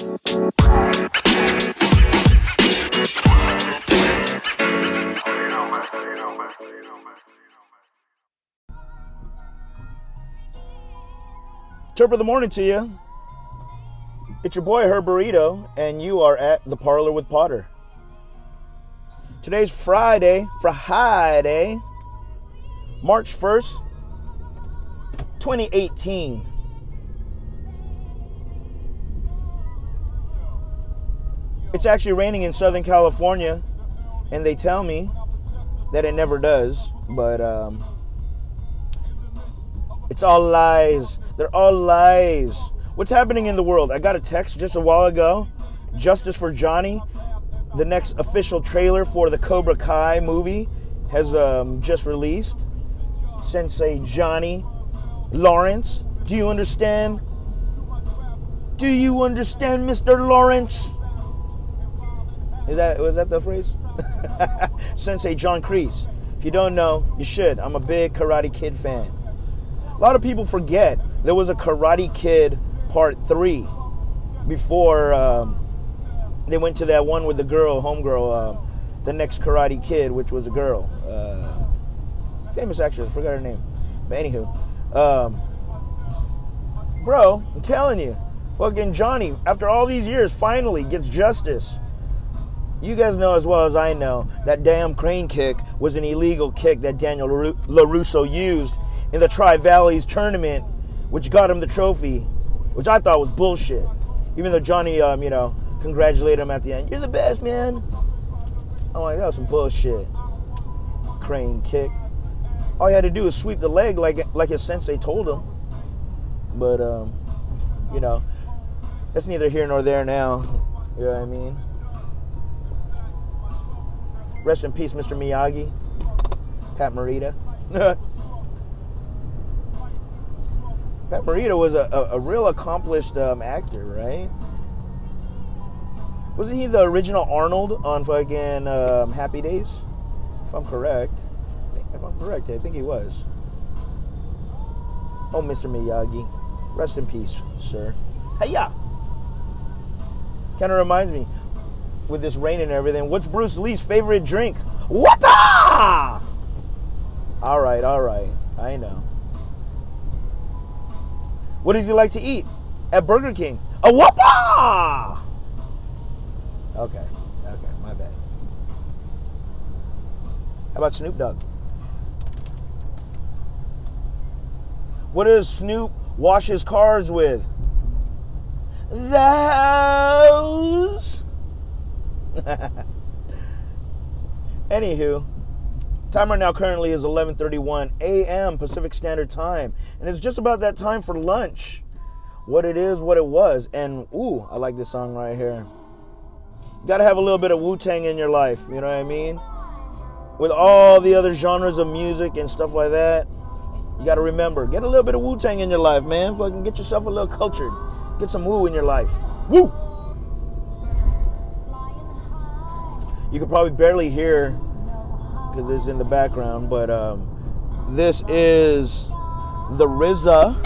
Top of the morning to you. It's your boy Herb Burrito, and you are at the parlor with Potter. Today's Friday, Friday, March 1st, 2018. It's actually raining in Southern California, and they tell me that it never does, but um, it's all lies. They're all lies. What's happening in the world? I got a text just a while ago. Justice for Johnny, the next official trailer for the Cobra Kai movie, has um, just released. Sensei Johnny Lawrence, do you understand? Do you understand, Mr. Lawrence? Is that was that the phrase? Sensei John Kreese. If you don't know, you should. I'm a big Karate Kid fan. A lot of people forget there was a Karate Kid Part Three before um, they went to that one with the girl, homegirl, uh, the next Karate Kid, which was a girl, uh, famous actress. I forgot her name, but anywho, um, bro, I'm telling you, fucking Johnny, after all these years, finally gets justice. You guys know as well as I know that damn crane kick was an illegal kick that Daniel LaRusso used in the Tri Valleys tournament, which got him the trophy, which I thought was bullshit. Even though Johnny, um, you know, congratulated him at the end. You're the best, man. I'm like, that was some bullshit. Crane kick. All he had to do was sweep the leg like like his sensei told him. But um, you know, that's neither here nor there now. You know what I mean? Rest in peace, Mr. Miyagi. Pat Morita. Pat Morita was a, a, a real accomplished um, actor, right? Wasn't he the original Arnold on fucking um, Happy Days? If I'm correct. If I'm correct, I think he was. Oh, Mr. Miyagi. Rest in peace, sir. Hiya! Kind of reminds me, with this rain and everything, what's Bruce Lee's favorite drink? What? All right, all right. I know. What does he like to eat at Burger King? A whopper! Okay, okay, my bad. How about Snoop Dogg? What does Snoop wash his cars with? Those. Anywho, timer now currently is 11:31 a.m. Pacific Standard Time, and it's just about that time for lunch. What it is, what it was, and ooh, I like this song right here. You gotta have a little bit of Wu Tang in your life, you know what I mean? With all the other genres of music and stuff like that, you gotta remember, get a little bit of Wu Tang in your life, man. Fucking get yourself a little cultured. Get some Wu in your life. Woo! You can probably barely hear because it's in the background, but um, this is the RZA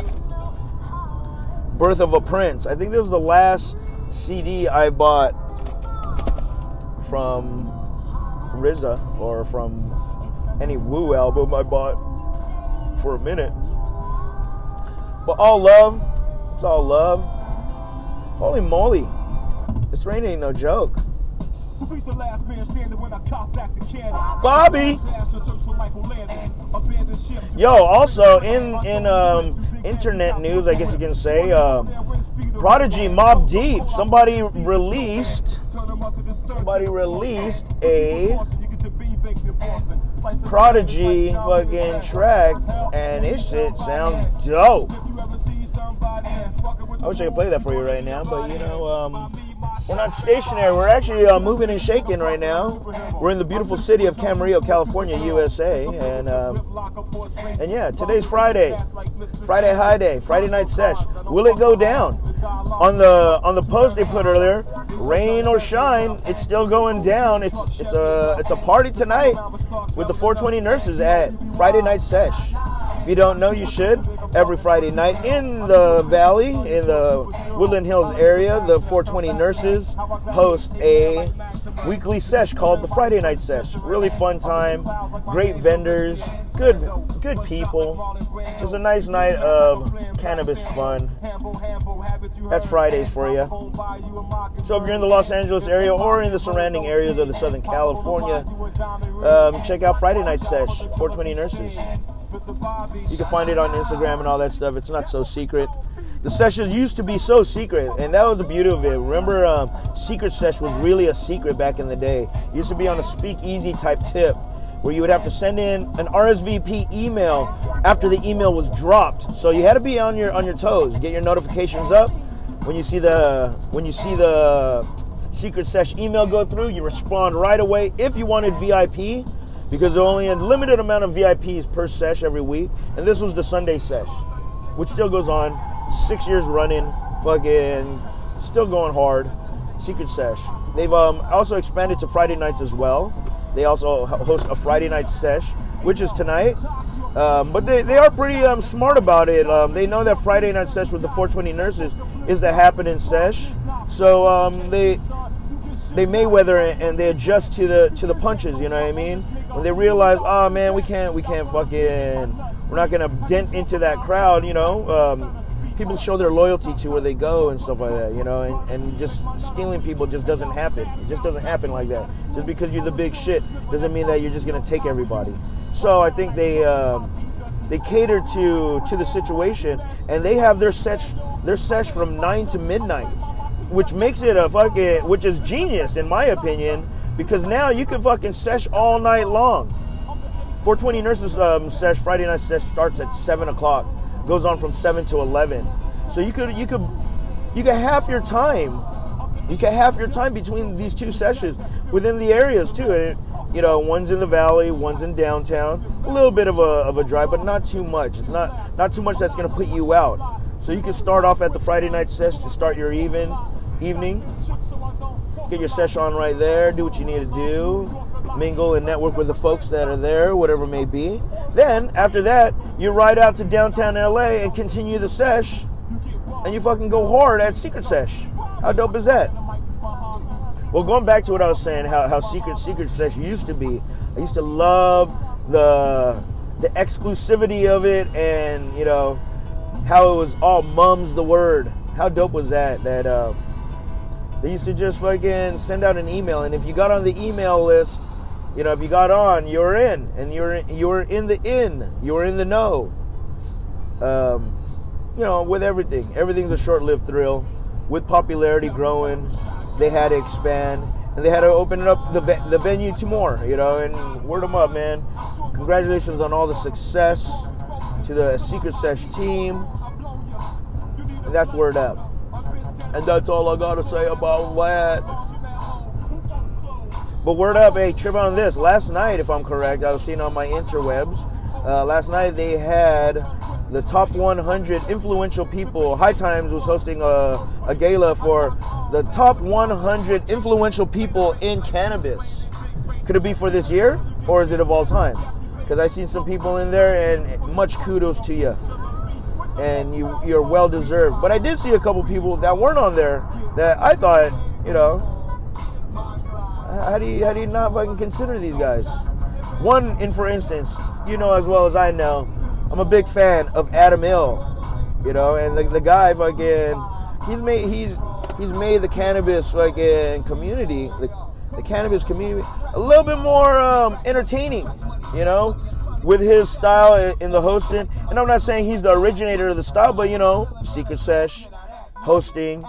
Birth of a Prince. I think this was the last CD I bought from RZA or from any Wu album I bought for a minute. But all love, it's all love. Holy moly, this rain ain't no joke. Bobby. Yo, also in in um, internet news, I guess you can say, um, Prodigy Mobb Deep. Somebody released. Somebody released a Prodigy fucking track, and it shit sounds dope. I wish I could play that for you right now, but you know, um, we're not stationary. We're actually uh, moving and shaking right now. We're in the beautiful city of Camarillo, California, USA, and um, and yeah, today's Friday, Friday high day, Friday night sesh. Will it go down? On the on the post they put earlier, rain or shine, it's still going down. It's it's a it's a party tonight with the 420 nurses at Friday night sesh. If you don't know, you should. every Friday night in the valley, in the Woodland Hills area. The 420 nurses host a weekly sesh called the Friday Night Sesh. Really fun time, great vendors, good good people. Just a nice night of cannabis fun. That's Fridays for you. So if you're in the Los Angeles area or in the surrounding areas of the Southern California, um, check out Friday Night Sesh, 420 Nurses. You can find it on Instagram and all that stuff. It's not so secret. The sessions used to be so secret, and that was the beauty of it. Remember, um, Secret Sesh was really a secret back in the day. It used to be on a speakeasy type tip where you would have to send in an RSVP email after the email was dropped. So you had to be on your on your toes, get your notifications up. When you see the when you see the secret sesh email go through, you respond right away. If you wanted VIP, because there are only a limited amount of VIPs per sesh every week, and this was the Sunday sesh, which still goes on, six years running, fucking still going hard. Secret sesh. They've um, also expanded to Friday nights as well. They also host a Friday night sesh, which is tonight. Um, but they, they are pretty um, smart about it. Um, they know that Friday night sesh with the 420 nurses is the happening sesh, so um, they they Mayweather and they adjust to the to the punches. You know what I mean? When they realize, oh man, we can't we can't fucking we're not gonna dent into that crowd. You know, um, people show their loyalty to where they go and stuff like that. You know, and, and just stealing people just doesn't happen. It just doesn't happen like that. Just because you're the big shit doesn't mean that you're just gonna take everybody. So I think they. Um, they cater to to the situation and they have their sesh their sesh from 9 to midnight which makes it a fucking which is genius in my opinion because now you can fucking sesh all night long 420 nurses um, sesh friday night sesh starts at 7 o'clock goes on from 7 to 11 so you could you could you get half your time you get half your time between these two sessions within the areas too and you know, one's in the valley, one's in downtown. A little bit of a, of a drive, but not too much. It's not not too much that's going to put you out. So you can start off at the Friday night session to start your even evening. Get your session on right there. Do what you need to do. Mingle and network with the folks that are there, whatever it may be. Then after that, you ride out to downtown LA and continue the sesh, and you fucking go hard at Secret Sesh. How dope is that? Well, going back to what I was saying, how, how secret secret sesh used to be. I used to love the the exclusivity of it, and you know how it was all mums the word. How dope was that? That uh, they used to just fucking send out an email, and if you got on the email list, you know, if you got on, you're in, and you're you're in the in, you're in the know. Um, you know, with everything, everything's a short-lived thrill. With popularity growing, they had to expand and they had to open up the, the venue to more, you know, and word them up, man. Congratulations on all the success to the Secret Sesh team. And that's word up. And that's all I gotta say about that. But word up, hey, trip on this. Last night, if I'm correct, I was seeing on my interwebs. Uh, last night they had the top 100 influential people. High Times was hosting a, a gala for the top 100 influential people in cannabis. Could it be for this year or is it of all time? Because I seen some people in there, and much kudos to you. And you you're well deserved. But I did see a couple people that weren't on there that I thought, you know, how do you how do you not fucking consider these guys? One, in for instance, you know as well as I know, I'm a big fan of Adam Ill, you know, and the, the guy fucking he's made he's he's made the cannabis fucking community the, the cannabis community a little bit more um, entertaining, you know, with his style in the hosting. And I'm not saying he's the originator of the style, but you know, Secret Sesh, hosting.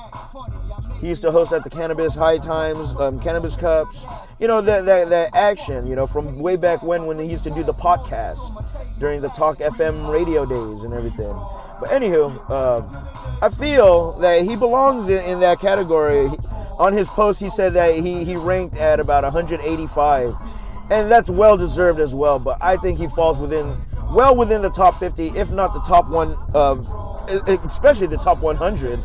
He used to host at the Cannabis High Times, um, Cannabis Cups. You know, that, that, that action, you know, from way back when when he used to do the podcast during the Talk FM radio days and everything. But anywho, uh, I feel that he belongs in, in that category. He, on his post, he said that he, he ranked at about 185, and that's well deserved as well. But I think he falls within, well within the top 50, if not the top one of, especially the top 100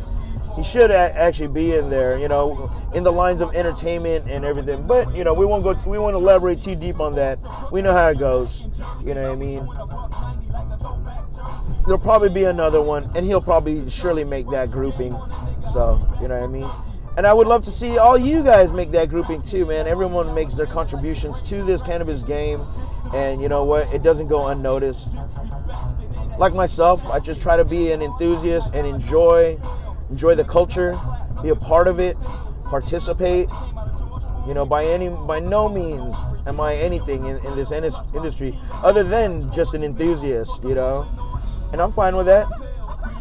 he should actually be in there, you know, in the lines of entertainment and everything. But you know, we won't go, we won't elaborate too deep on that. We know how it goes. You know what I mean? There'll probably be another one, and he'll probably surely make that grouping. So you know what I mean? And I would love to see all you guys make that grouping too, man. Everyone makes their contributions to this cannabis game, and you know what? It doesn't go unnoticed. Like myself, I just try to be an enthusiast and enjoy enjoy the culture, be a part of it, participate. You know, by any by no means am I anything in, in this industry other than just an enthusiast, you know. And I'm fine with that.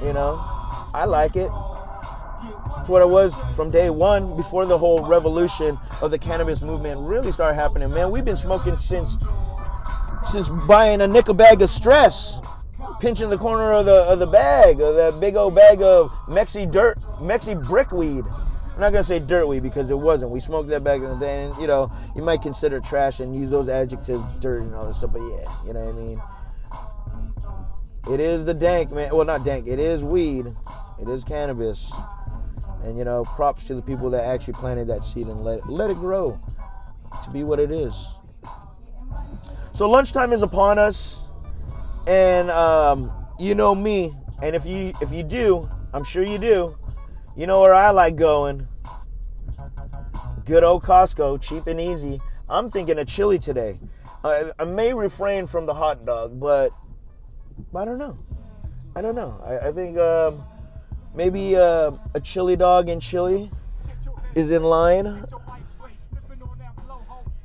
You know. I like it. It's what it was from day one before the whole revolution of the cannabis movement really started happening. Man, we've been smoking since since buying a nickel bag of stress pinching the corner of the of the bag, of that big old bag of Mexi dirt, Mexi brickweed. I'm not gonna say dirt weed because it wasn't. We smoked that back in the day, and you know, you might consider trash and use those adjectives, dirt and all that stuff. But yeah, you know what I mean. It is the dank, man. Well, not dank. It is weed. It is cannabis. And you know, props to the people that actually planted that seed and let let it grow to be what it is. So lunchtime is upon us. And um, you know me, and if you if you do, I'm sure you do, you know where I like going. Good old Costco, cheap and easy. I'm thinking of chili today. I, I may refrain from the hot dog, but, but I don't know. I don't know. I, I think um, maybe uh, a chili dog and chili is in line.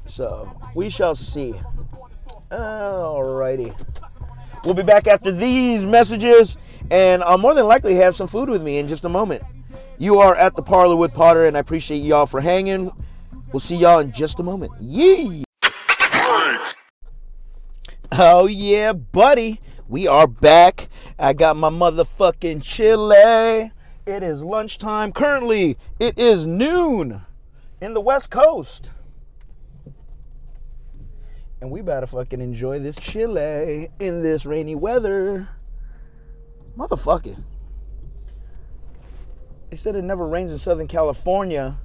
So we shall see. Alrighty. We'll be back after these messages, and I'll more than likely have some food with me in just a moment. You are at the parlor with Potter, and I appreciate y'all for hanging. We'll see y'all in just a moment. Yee! Oh, yeah, buddy. We are back. I got my motherfucking chili. It is lunchtime. Currently, it is noon in the West Coast and we better fucking enjoy this chili in this rainy weather. Motherfucking. They said it never rains in Southern California,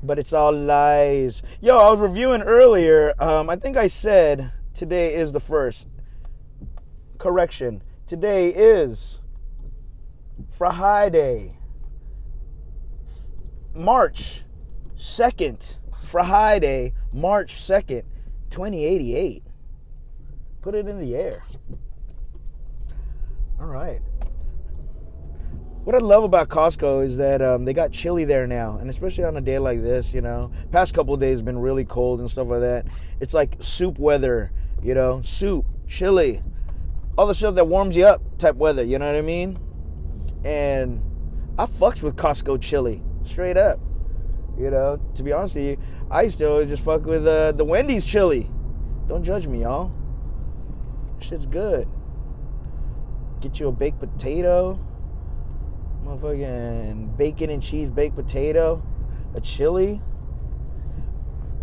but it's all lies. Yo, I was reviewing earlier. Um, I think I said today is the first. Correction. Today is Friday, March 2nd. Friday, March 2nd, 2088. Put it in the air. All right. What I love about Costco is that um, they got chili there now, and especially on a day like this, you know. Past couple days been really cold and stuff like that. It's like soup weather, you know, soup, chili, all the stuff that warms you up type weather. You know what I mean? And I fucks with Costco chili, straight up. You know, to be honest with you, I used to always just fuck with uh, the Wendy's chili. Don't judge me, y'all. Shit's good. Get you a baked potato, motherfucking bacon and cheese baked potato, a chili,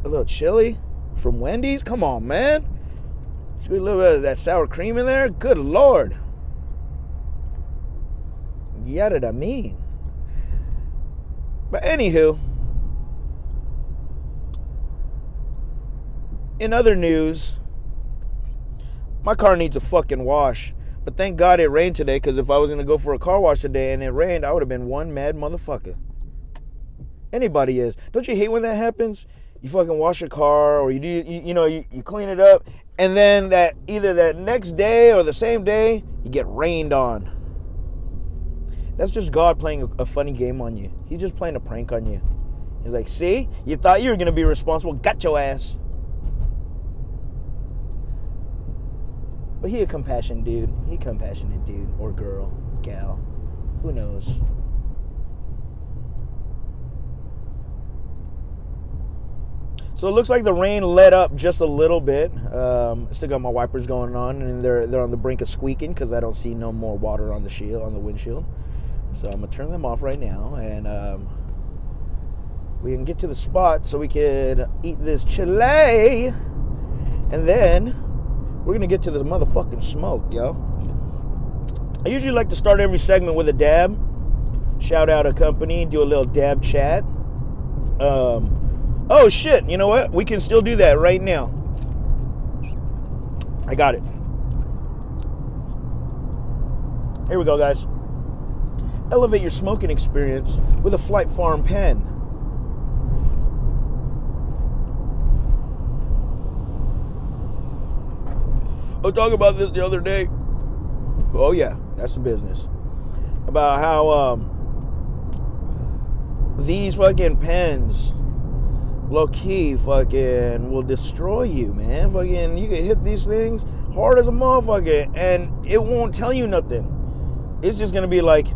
a little chili from Wendy's. Come on, man. Squeeze a little bit of that sour cream in there. Good lord. Yada I mean. But anywho. in other news, my car needs a fucking wash. But thank God it rained today, because if I was gonna go for a car wash today and it rained, I would have been one mad motherfucker. Anybody is. Don't you hate when that happens? You fucking wash your car, or you do, you, you know, you, you clean it up, and then that either that next day or the same day, you get rained on. That's just God playing a, a funny game on you. He's just playing a prank on you. He's like, see, you thought you were gonna be responsible, got your ass. But he a compassionate dude. He a compassionate dude or girl, gal. Who knows? So it looks like the rain let up just a little bit. Um, still got my wipers going on, and they're they're on the brink of squeaking because I don't see no more water on the shield on the windshield. So I'm gonna turn them off right now, and um, we can get to the spot so we can eat this chili, and then we're gonna get to this motherfucking smoke, yo. I usually like to start every segment with a dab. shout out a company, do a little dab chat. Um, oh shit! You know what? We can still do that right now. I got it. Here we go, guys. Elevate your smoking experience with a Flight Farm pen. I was talking about this the other day. Oh yeah, that's the business. About how um, these fucking pens, low key, fucking will destroy you, man. Fucking, you can hit these things hard as a motherfucker, and it won't tell you nothing. It's just gonna be like,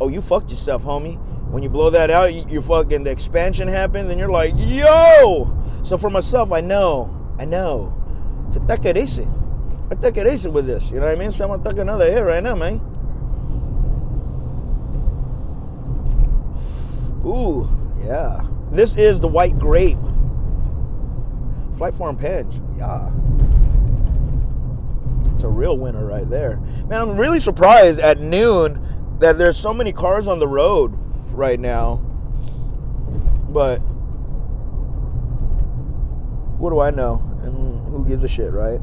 oh, you fucked yourself, homie. When you blow that out, you, you fucking the expansion happens, and you're like, yo. So for myself, I know, I know. I take it easy with this. You know what I mean? So I'm gonna take another hit right now, man. Ooh, yeah. This is the white grape. Flight Farm Pens. Yeah. It's a real winner right there. Man, I'm really surprised at noon that there's so many cars on the road right now. But what do I know? And who gives a shit, right?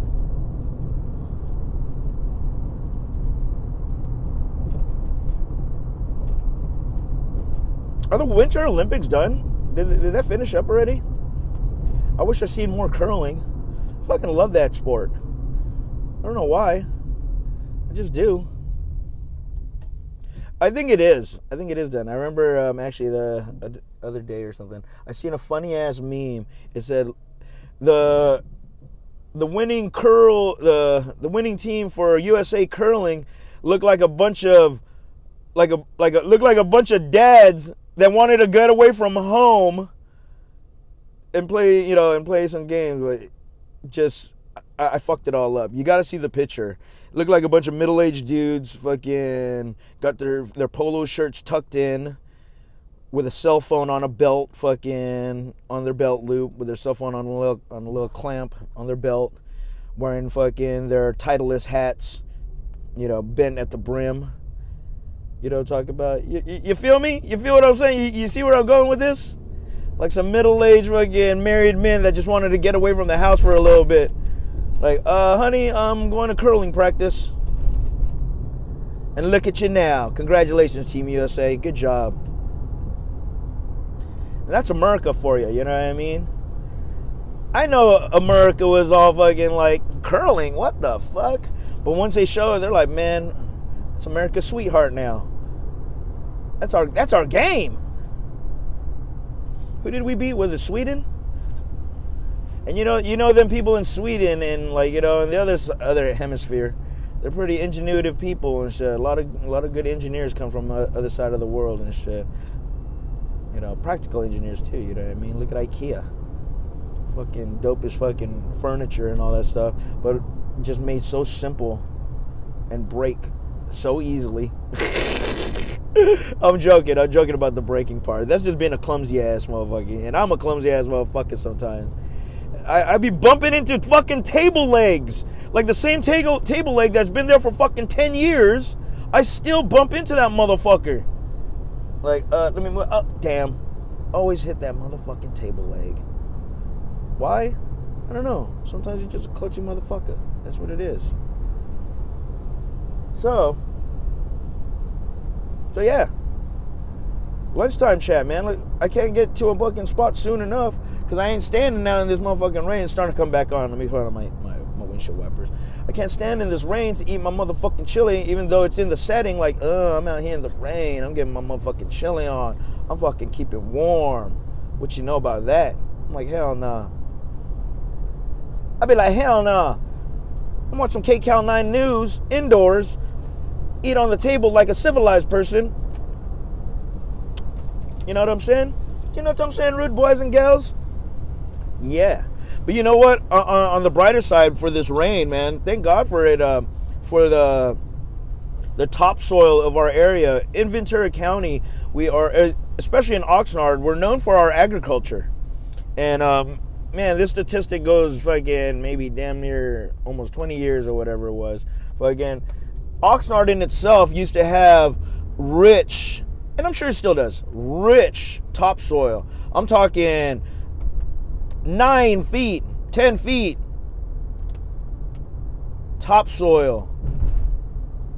Are the Winter Olympics done? Did, did that finish up already? I wish I seen more curling. I fucking love that sport. I don't know why. I just do. I think it is. I think it is done. I remember um, actually the other day or something. I seen a funny ass meme. It said the the winning curl the the winning team for USA curling looked like a bunch of like a like a looked like a bunch of dads that wanted to get away from home and play, you know, and play some games, but just I, I fucked it all up. You got to see the picture. Looked like a bunch of middle-aged dudes, fucking got their their polo shirts tucked in, with a cell phone on a belt, fucking on their belt loop, with their cell phone on a little on a little clamp on their belt, wearing fucking their Titleist hats, you know, bent at the brim you know, talk about you, you, you, feel me? You feel what I'm saying? You, you see where I'm going with this? Like some middle-aged fucking married men that just wanted to get away from the house for a little bit. Like, uh, honey, I'm going to curling practice. And look at you now. Congratulations, Team USA. Good job. And that's America for you, you know what I mean? I know America was all fucking like curling. What the fuck? But once they show it, they're like, man, it's America's sweetheart now. That's our that's our game. Who did we beat? Was it Sweden? And you know, you know them people in Sweden and like you know in the other other hemisphere, they're pretty ingenuitive people and shit. A lot of a lot of good engineers come from the other side of the world and shit. You know, practical engineers too. You know what I mean? Look at IKEA, fucking dope fucking furniture and all that stuff, but just made so simple and break so easily. I'm joking. I'm joking about the breaking part. That's just being a clumsy ass motherfucker. And I'm a clumsy ass motherfucker sometimes. I, I be bumping into fucking table legs. Like the same table, table leg that's been there for fucking 10 years. I still bump into that motherfucker. Like, uh, let me move. Oh, damn. Always hit that motherfucking table leg. Why? I don't know. Sometimes you're just a clutchy motherfucker. That's what it is. So, so yeah. Lunchtime chat, man. I can't get to a booking spot soon enough because I ain't standing now in this motherfucking rain. It's starting to come back on. Let me put on my, my, my windshield wipers. I can't stand in this rain to eat my motherfucking chili, even though it's in the setting like, oh, I'm out here in the rain. I'm getting my motherfucking chili on. I'm fucking keeping warm. What you know about that? I'm like, hell nah. I'd be like, hell nah. I'm watching KCAL 9 News indoors eat on the table like a civilized person. You know what I'm saying? You know what I'm saying, rude boys and girls? Yeah. But you know what? Uh, uh, on the brighter side for this rain, man, thank God for it. Uh, for the the topsoil of our area in Ventura County, we are, uh, especially in Oxnard, we're known for our agriculture. And um, man, this statistic goes fucking maybe damn near almost 20 years or whatever it was. Fucking Oxnard in itself used to have rich and I'm sure it still does, rich topsoil. I'm talking nine feet, 10 feet topsoil.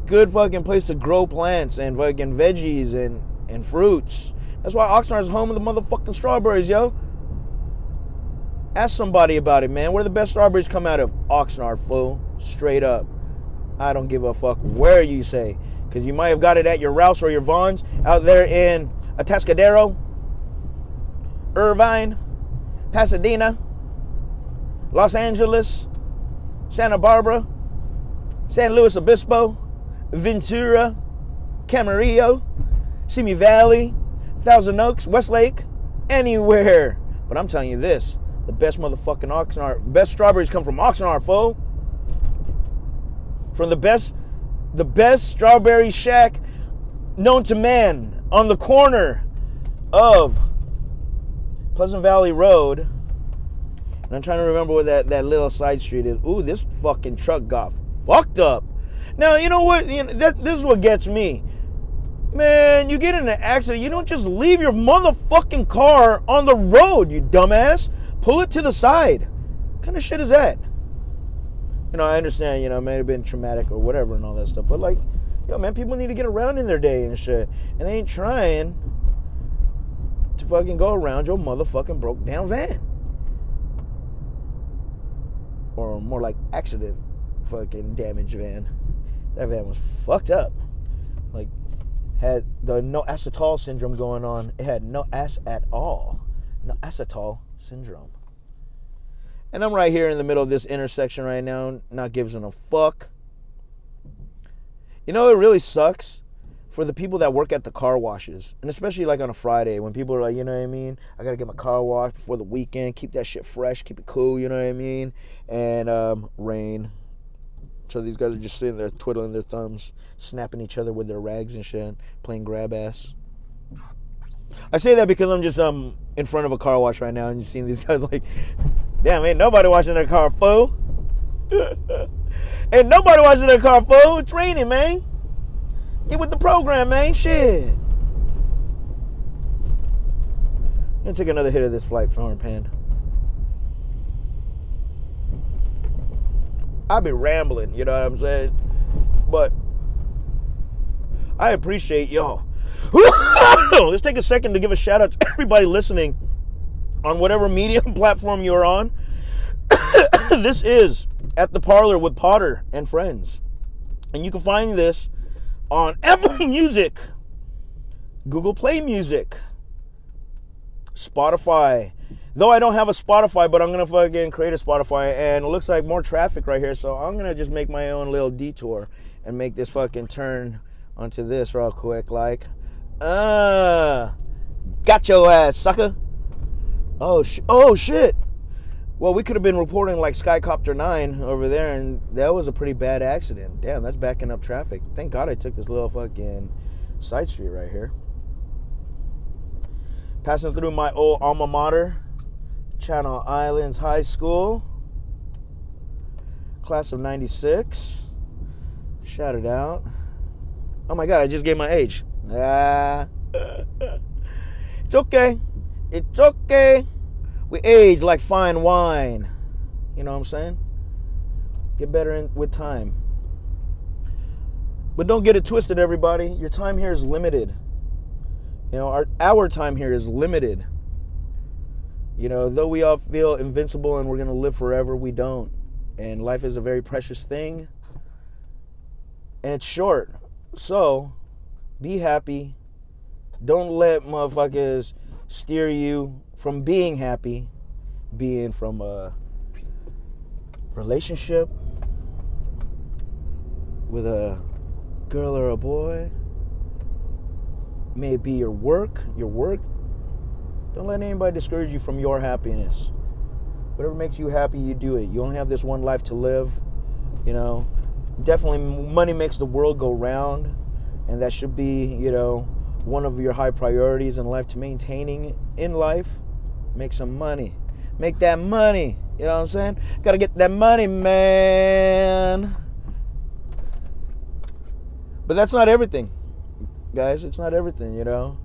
Good fucking place to grow plants and fucking veggies and, and fruits. That's why Oxnard is home of the motherfucking strawberries, yo. Ask somebody about it, man. Where the best strawberries come out of? Oxnard, fool. Straight up. I don't give a fuck where you say. Because you might have got it at your Rouse or your Vons out there in Atascadero, Irvine, Pasadena, Los Angeles, Santa Barbara, San Luis Obispo, Ventura, Camarillo, Simi Valley, Thousand Oaks, Westlake, anywhere. But I'm telling you this the best motherfucking Oxnard, best strawberries come from Oxnard, foe. From the best, the best strawberry shack known to man on the corner of Pleasant Valley Road. And I'm trying to remember where that, that little side street is. Ooh, this fucking truck got fucked up. Now, you know what? You know, that, this is what gets me. Man, you get in an accident, you don't just leave your motherfucking car on the road, you dumbass. Pull it to the side. What kind of shit is that? You know, I understand, you know, it may have been traumatic or whatever and all that stuff, but like, yo, man, people need to get around in their day and shit. And they ain't trying to fucking go around your motherfucking broke down van. Or more like accident fucking damaged van. That van was fucked up. Like, had the no acetol syndrome going on. It had no ass at all. No acetol syndrome. And I'm right here in the middle of this intersection right now, not giving a fuck. You know, it really sucks for the people that work at the car washes, and especially like on a Friday when people are like, you know what I mean? I gotta get my car washed before the weekend, keep that shit fresh, keep it cool, you know what I mean? And um, rain. So these guys are just sitting there twiddling their thumbs, snapping each other with their rags and shit, playing grab ass. I say that because I'm just um in front of a car wash right now, and you're seeing these guys like, damn, ain't nobody washing their car, fool. ain't nobody washing their car, fool. It's raining, man. Get with the program, man. Shit. Gonna take another hit of this Flight Farm pen. I've been rambling, you know what I'm saying? But I appreciate y'all Let's take a second to give a shout out to everybody listening on whatever media platform you're on. this is At the Parlor with Potter and Friends. And you can find this on Apple Music, Google Play Music, Spotify. Though I don't have a Spotify, but I'm gonna fucking create a Spotify, and it looks like more traffic right here, so I'm gonna just make my own little detour and make this fucking turn onto this real quick, like. Uh, got your ass, sucker. Oh, sh- oh shit. Well, we could have been reporting like Skycopter 9 over there, and that was a pretty bad accident. Damn, that's backing up traffic. Thank God I took this little fucking side street right here. Passing through my old alma mater, Channel Islands High School, class of 96. Shout it out. Oh my God, I just gave my age. Ah. it's okay. It's okay. We age like fine wine. You know what I'm saying? Get better in, with time. But don't get it twisted, everybody. Your time here is limited. You know, our, our time here is limited. You know, though we all feel invincible and we're going to live forever, we don't. And life is a very precious thing. And it's short. So, be happy. Don't let motherfuckers steer you from being happy, being from a relationship with a girl or a boy. May it be your work, your work. Don't let anybody discourage you from your happiness. Whatever makes you happy, you do it. You only have this one life to live. You know, definitely money makes the world go round and that should be you know one of your high priorities in life to maintaining in life make some money make that money you know what i'm saying gotta get that money man but that's not everything guys. It's not everything, you know.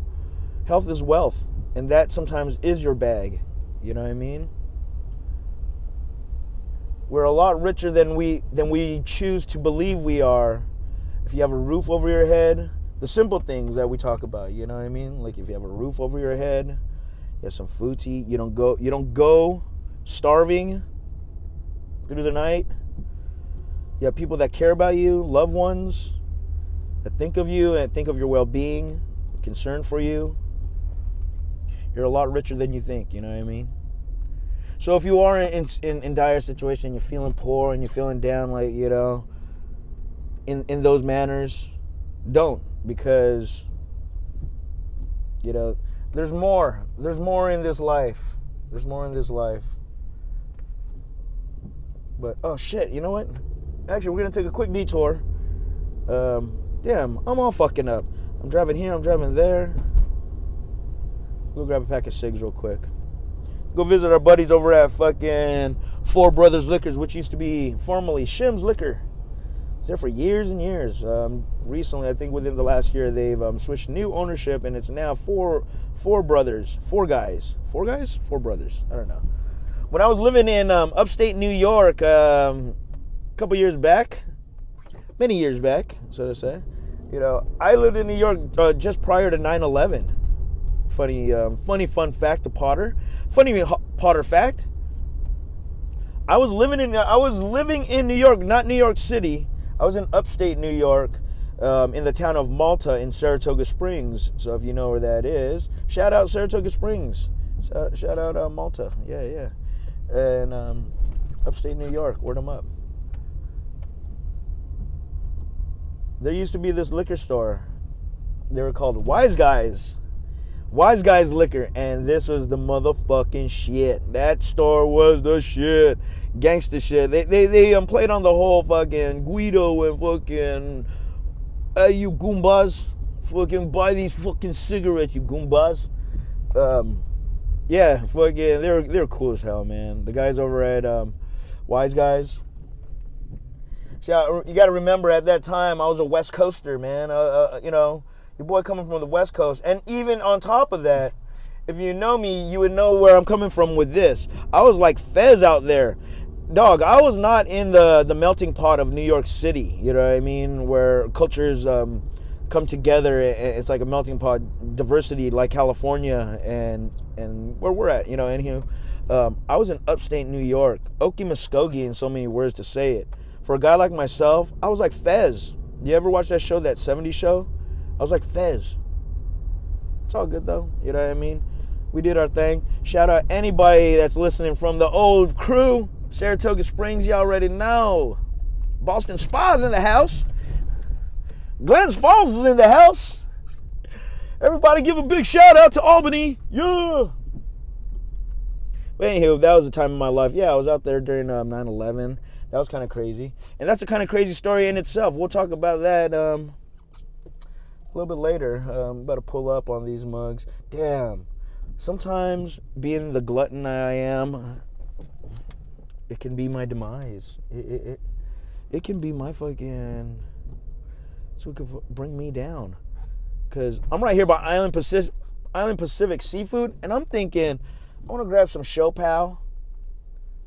Health is wealth, and that sometimes is your bag. You know what I mean? We're a lot richer than we than we choose to believe we are. If you have a roof over your head, the simple things that we talk about, you know what I mean? Like if you have a roof over your head, you have some food to eat, you don't go you don't go starving through the night. You have people that care about you, loved ones that think of you and think of your well-being, concern for you. You're a lot richer than you think, you know what I mean? So if you are in, in, in dire situation, you're feeling poor and you're feeling down, like you know, in in those manners, don't because you know there's more. There's more in this life. There's more in this life. But oh shit, you know what? Actually, we're gonna take a quick detour. Um, damn, I'm all fucking up. I'm driving here. I'm driving there. Go grab a pack of cigs real quick go visit our buddies over at fucking Four Brothers Liquors, which used to be formerly Shim's Liquor. It's there for years and years. Um, recently, I think within the last year, they've um, switched new ownership, and it's now four four brothers, four guys, four guys, four brothers. I don't know. When I was living in um, upstate New York um, a couple years back, many years back, so to say, you know, I lived in New York uh, just prior to 9 11 funny, um, funny fun fact to Potter. Funny Potter fact. I was living in I was living in New York, not New York City. I was in upstate New York, um, in the town of Malta in Saratoga Springs. So if you know where that is, shout out Saratoga Springs. Shout, out uh, Malta. Yeah, yeah. And um, upstate New York, word them up. There used to be this liquor store. They were called Wise Guys. Wise Guys Liquor, and this was the motherfucking shit. That store was the shit. Gangster shit. They they they um, played on the whole fucking Guido and fucking hey you goombas. Fucking buy these fucking cigarettes, you goombas. Um yeah, fucking they're they're cool as hell, man. The guys over at um, Wise Guys. See, you got to remember at that time I was a West Coaster, man. Uh, uh, you know, your boy coming from the West Coast. And even on top of that, if you know me, you would know where I'm coming from with this. I was like Fez out there. Dog, I was not in the, the melting pot of New York City, you know what I mean? Where cultures um, come together. It's like a melting pot, diversity like California and, and where we're at, you know, anywho. Um, I was in upstate New York, Okmulgee in so many words to say it. For a guy like myself, I was like Fez. You ever watch that show, that 70s show? I was like, Fez. It's all good though. You know what I mean? We did our thing. Shout out anybody that's listening from the old crew. Saratoga Springs, Y'all already know. Ballston Spa's in the house. Glens Falls is in the house. Everybody give a big shout out to Albany. Yeah. But anywho, that was the time of my life. Yeah, I was out there during um, 9-11. That was kind of crazy. And that's a kind of crazy story in itself. We'll talk about that um, a little bit later. Um, about to pull up on these mugs. Damn. Sometimes being the glutton I am, it can be my demise. It it, it, it can be my fucking. So it could bring me down. Cause I'm right here by Island Pacific, Island Pacific Seafood, and I'm thinking, I want to grab some show pal,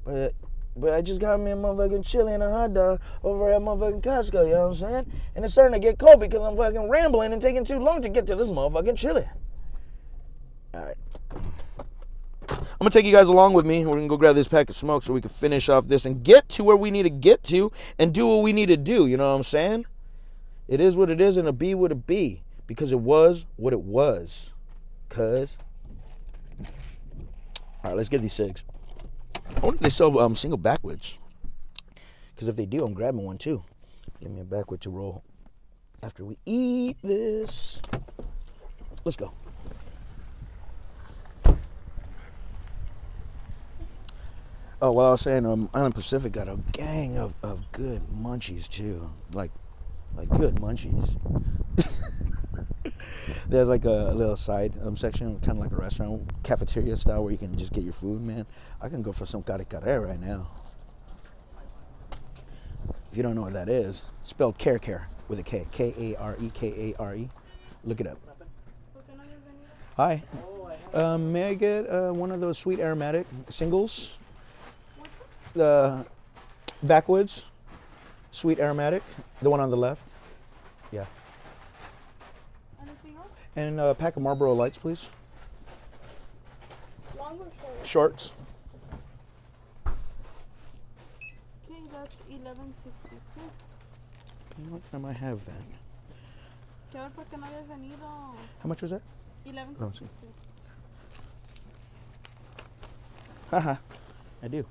but but I just got me a motherfucking chili and a hot dog over at motherfucking Costco, you know what I'm saying? And it's starting to get cold because I'm fucking rambling and taking too long to get to this motherfucking chili. Alright. I'm gonna take you guys along with me. We're gonna go grab this pack of smoke so we can finish off this and get to where we need to get to and do what we need to do. You know what I'm saying? It is what it is and a be what it be because it was what it was. Cuz. All right, let's get these cigs. I wonder if they sell um, single backwoods. Because if they do, I'm grabbing one too. Give me a backwood to roll after we eat this. Let's go. Oh, well, I was saying, um, Island Pacific got a gang of, of good munchies too, like, like good munchies. they have like a, a little side um, section, kind of like a restaurant, cafeteria style, where you can just get your food. Man, I can go for some kare right now. If you don't know what that is, spelled care care with a K, K A R E K A R E. Look it up. Hi. Um, may I get uh, one of those sweet aromatic singles? The backwoods, sweet aromatic, the one on the left. Yeah. And a pack of Marlboro Lights, please. Long or short? Shorts. Okay, that's eleven sixty two. What time I have then? Que ver por qué no habías venido. How much was that? Eleven Oh, sixty two. Haha, I do.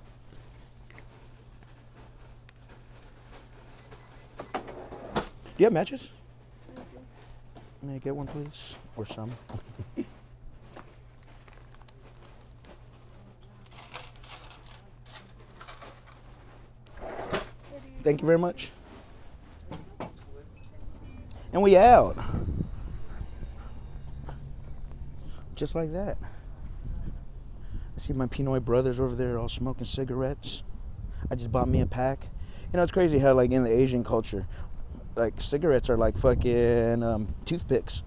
Do you have matches? May I get one, please? Or some? Thank you very much. And we out. Just like that. I see my Pinoy brothers over there all smoking cigarettes. I just bought me a pack. You know, it's crazy how, like, in the Asian culture, like, cigarettes are like fucking um, toothpicks.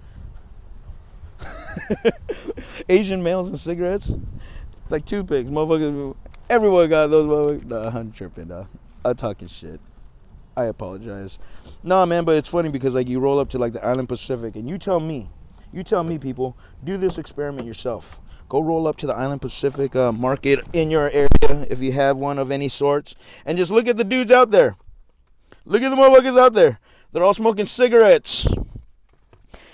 Asian males and cigarettes, it's like toothpicks. Motherfuckers, everyone got those motherfuckers. Nah, I'm tripping, nah. I'm talking shit. I apologize. Nah, man, but it's funny because, like, you roll up to, like, the Island Pacific and you tell me, you tell me, people, do this experiment yourself. Go roll up to the Island Pacific uh, market in your area if you have one of any sorts, and just look at the dudes out there. Look at the motherfuckers out there. They're all smoking cigarettes.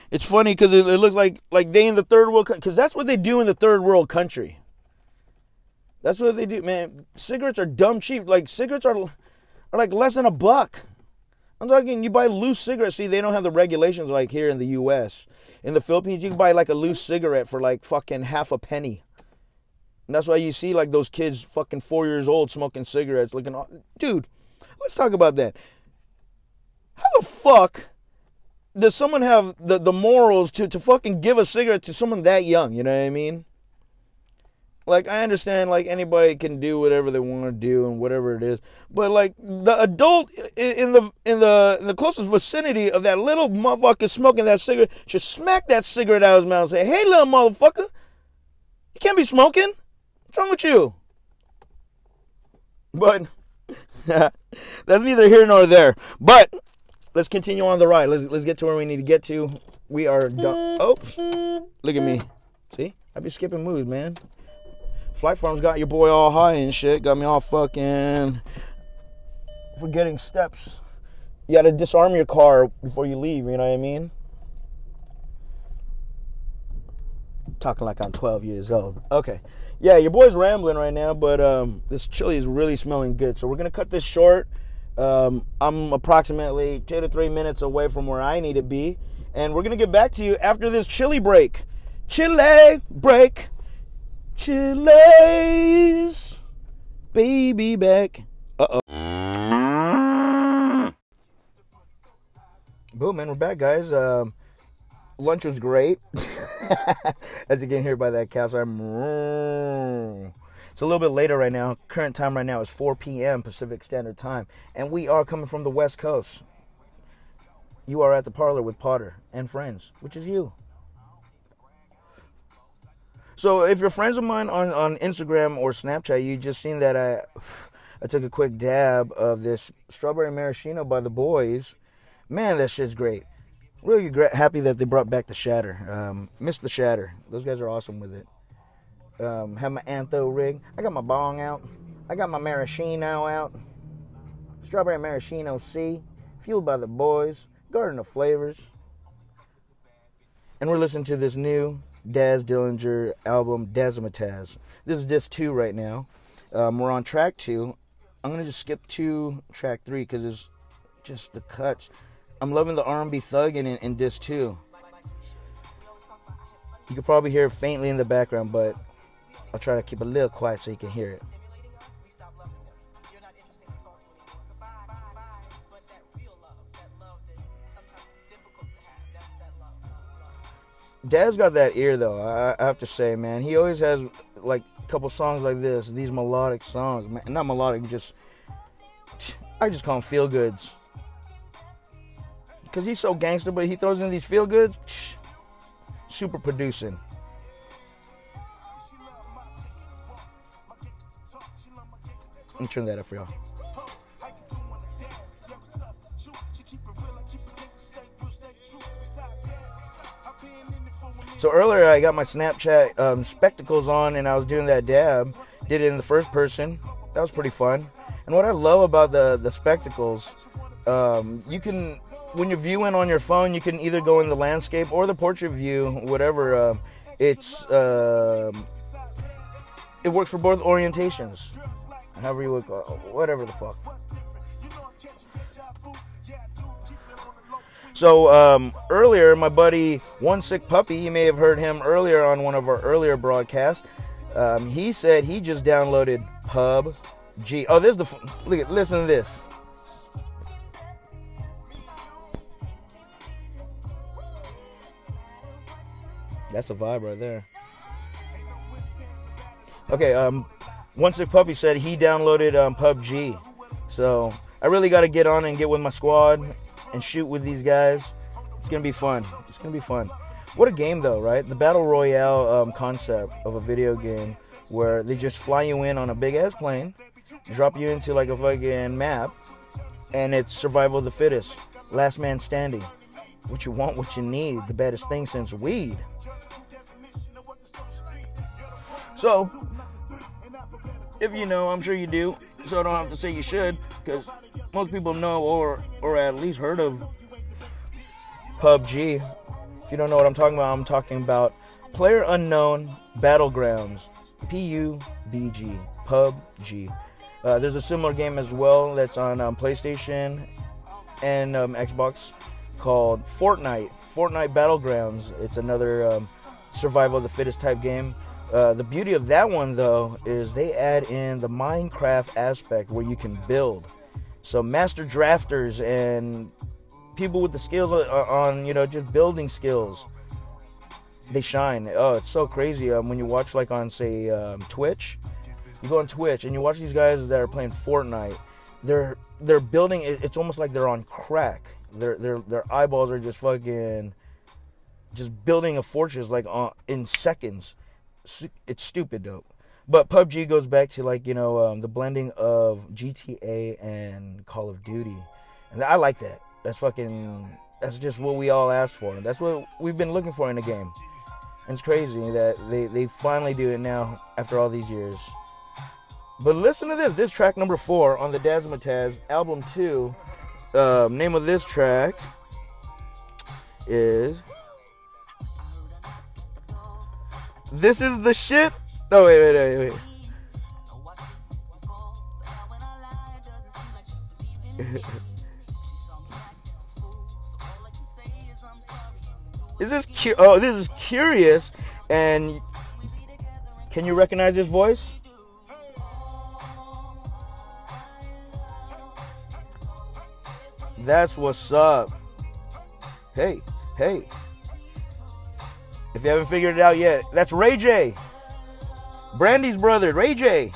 It's funny because it, it looks like like they in the third world because that's what they do in the third world country. That's what they do, man. Cigarettes are dumb cheap. Like cigarettes are are like less than a buck. I'm talking you buy loose cigarettes. See, they don't have the regulations like here in the U.S. In the Philippines, you can buy like a loose cigarette for like fucking half a penny. And that's why you see like those kids fucking four years old smoking cigarettes looking dude, let's talk about that. How the fuck does someone have the, the morals to, to fucking give a cigarette to someone that young? You know what I mean? Like I understand, like anybody can do whatever they want to do and whatever it is, but like the adult in the in the in the closest vicinity of that little motherfucker smoking that cigarette should smack that cigarette out of his mouth and say, "Hey, little motherfucker, you can't be smoking. What's wrong with you?" But that's neither here nor there. But let's continue on the ride. Let's let's get to where we need to get to. We are done. Oops. Look at me. See? I be skipping moves, man. Flight Farms got your boy all high and shit. Got me all fucking forgetting steps. You gotta disarm your car before you leave, you know what I mean? Talking like I'm 12 years old. Okay. Yeah, your boy's rambling right now, but um, this chili is really smelling good. So we're gonna cut this short. Um, I'm approximately two to three minutes away from where I need to be, and we're gonna get back to you after this chili break. Chili break. Chili's baby back. Uh oh. Boom, man, we're back, guys. Um, lunch was great. As you can hear by that cow, I'm. It's a little bit later right now. Current time right now is 4 p.m. Pacific Standard Time, and we are coming from the West Coast. You are at the parlor with Potter and friends, which is you. So if you're friends of mine on, on Instagram or Snapchat, you just seen that I I took a quick dab of this strawberry maraschino by the boys. Man, that shit's great. Really happy that they brought back the shatter. Um, missed the shatter. Those guys are awesome with it. Um, have my antho rig. I got my bong out. I got my maraschino out. Strawberry maraschino C, fueled by the boys. Garden of Flavors. And we're listening to this new Daz Dillinger album, Dazamataz. This is disc two right now. Um, we're on track two. I'm gonna just skip to track three because it's just the cuts. I'm loving the R&B thugging in, in disc two. You could probably hear faintly in the background, but I'll try to keep a little quiet so you can hear it. Dad's got that ear though. I, I have to say, man. He always has like a couple songs like this, these melodic songs. Man, not melodic, just I just call them feel goods. Cause he's so gangster, but he throws in these feel goods. super producing. Let me turn that up for y'all. So earlier I got my Snapchat um, spectacles on and I was doing that dab. Did it in the first person. That was pretty fun. And what I love about the the spectacles, um, you can when you're viewing on your phone, you can either go in the landscape or the portrait view, whatever. Uh, it's uh, it works for both orientations. However you look, whatever the fuck. So um, earlier, my buddy One Sick Puppy, you may have heard him earlier on one of our earlier broadcasts. Um, he said he just downloaded PUBG. Oh, there's the look at listen to this. That's a vibe right there. Okay, um, One Sick Puppy said he downloaded um, PUBG. So I really got to get on and get with my squad and shoot with these guys. It's gonna be fun. It's gonna be fun. What a game though, right? The battle royale um, concept of a video game where they just fly you in on a big ass plane, drop you into like a fucking map, and it's survival of the fittest, last man standing. What you want, what you need, the baddest thing since weed. So, if you know, I'm sure you do, so I don't have to say you should, because most people know or or at least heard of PUBG. If you don't know what I'm talking about, I'm talking about Player Unknown Battlegrounds, P-U-B-G, PUBG. Uh, there's a similar game as well that's on um, PlayStation and um, Xbox called Fortnite. Fortnite Battlegrounds. It's another um, survival of the fittest type game. Uh, the beauty of that one, though, is they add in the Minecraft aspect where you can build. So master drafters and people with the skills on, you know, just building skills, they shine. Oh, it's so crazy. Um, when you watch like on say um, Twitch, you go on Twitch and you watch these guys that are playing Fortnite. They're they're building. It's almost like they're on crack. Their their their eyeballs are just fucking, just building a fortress like on, in seconds. It's stupid dope. But PUBG goes back to like you know um, the blending of GTA and Call of Duty, and I like that. That's fucking. That's just what we all asked for. That's what we've been looking for in a game. And it's crazy that they they finally do it now after all these years. But listen to this. This track number four on the Dazamataz album two. Um, name of this track is. This is the shit? No, wait, wait, wait, wait. is this cu- oh this is curious and can you recognize this voice? That's what's up. Hey hey if you haven't figured it out yet that's ray j Brandy's brother, Ray J.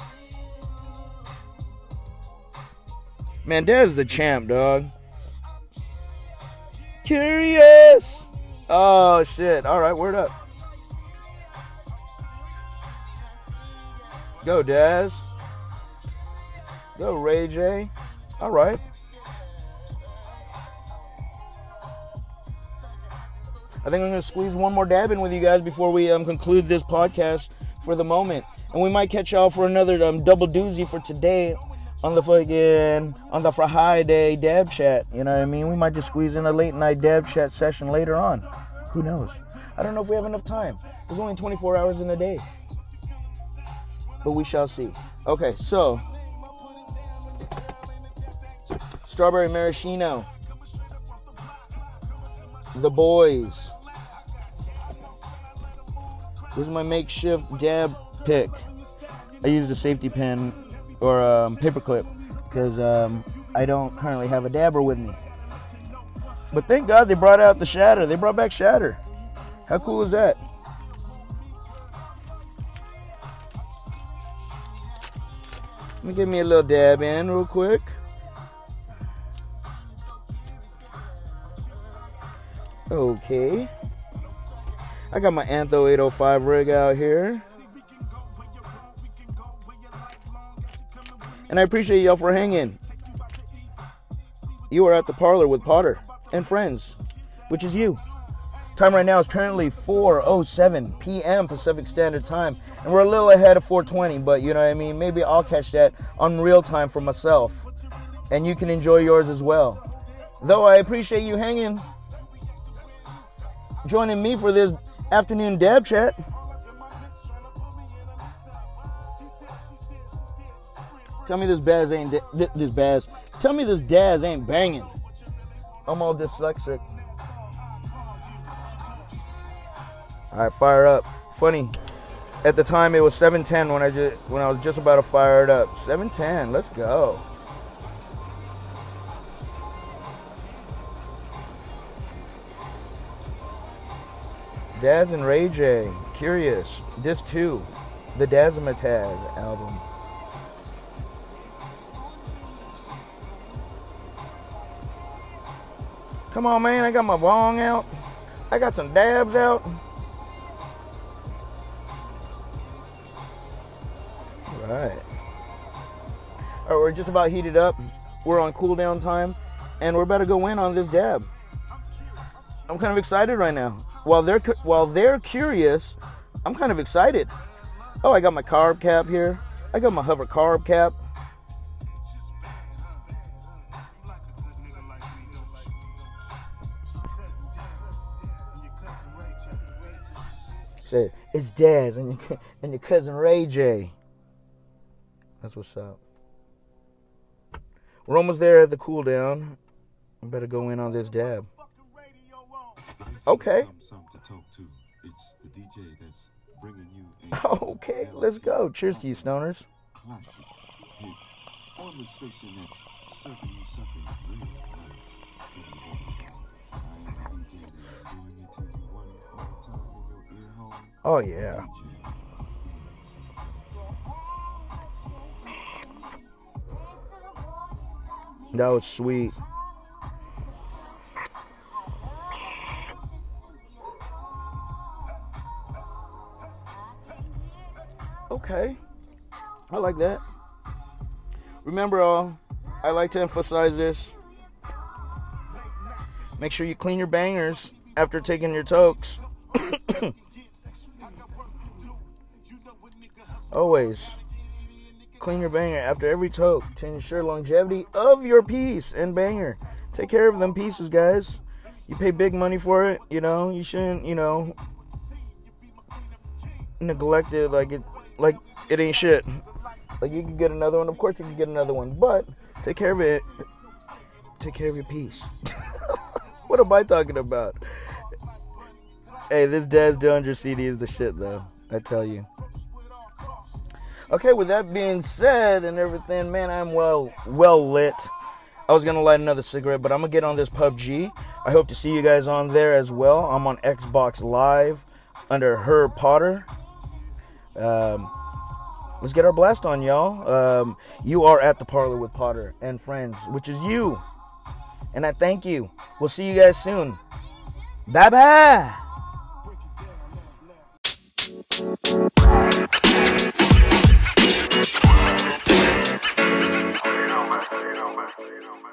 Man, Dez the champ, dog. Curious. Oh shit. All right, word up. Go, Daz. Go, Ray J. All right. I think I'm going to squeeze one more dab in with you guys before we um, conclude this podcast for the moment. And we might catch y'all for another um, double doozy for today on the fucking on the Friday dab chat. You know what I mean? We might just squeeze in a late night dab chat session later on. Who knows? I don't know if we have enough time. There's only 24 hours in a day. But we shall see. Okay, so strawberry maraschino. The boys. This is my makeshift dab pick. I used a safety pin or a um, paper clip because um, I don't currently have a dabber with me. But thank God they brought out the shatter. They brought back shatter. How cool is that? Let me give me a little dab in real quick. Okay. I got my Antho 805 rig out here. And I appreciate y'all for hanging. You are at the parlor with Potter and friends, which is you. Time right now is currently 4:07 p.m. Pacific Standard Time, and we're a little ahead of 4:20. But you know what I mean? Maybe I'll catch that on real time for myself, and you can enjoy yours as well. Though I appreciate you hanging, joining me for this afternoon dab chat. Tell me this Baz ain't this Baz. Tell me this Daz ain't banging. I'm all dyslexic. All right, fire up. Funny. At the time, it was 7:10 when I just when I was just about to fire it up. 7:10. Let's go. Daz and Ray J. Curious. This too. The Dazamataz album. Come on, man. I got my bong out. I got some dabs out. All right. All right, we're just about heated up. We're on cooldown time, and we're about to go in on this dab. I'm kind of excited right now. While they're while they're curious, I'm kind of excited. Oh, I got my carb cap here. I got my hover carb cap. It's Daz and your, and your cousin Ray J. That's what's up. We're almost there at the cool down. I better go in on this dab. Okay. Okay, let's go. Cheers to you, stoners. Classic hit on the station that's serving you something real nice. Oh yeah. That was sweet. Okay. I like that. Remember, all, I like to emphasize this. Make sure you clean your bangers after taking your tokes. Always clean your banger after every toke to ensure longevity of your piece and banger. Take care of them pieces, guys. You pay big money for it, you know. You shouldn't, you know, neglect it like it like it ain't shit. Like you can get another one. Of course you can get another one, but take care of it. Take care of your piece. what am I talking about? Hey, this Daz Dillinger CD is the shit, though. I tell you. Okay, with that being said and everything, man, I'm well well lit. I was gonna light another cigarette, but I'm gonna get on this PUBG. I hope to see you guys on there as well. I'm on Xbox Live under Herb Potter. Um, let's get our blast on, y'all. Um, you are at the parlor with Potter and friends, which is you. And I thank you. We'll see you guys soon. Bye bye. you know, man. You know, man.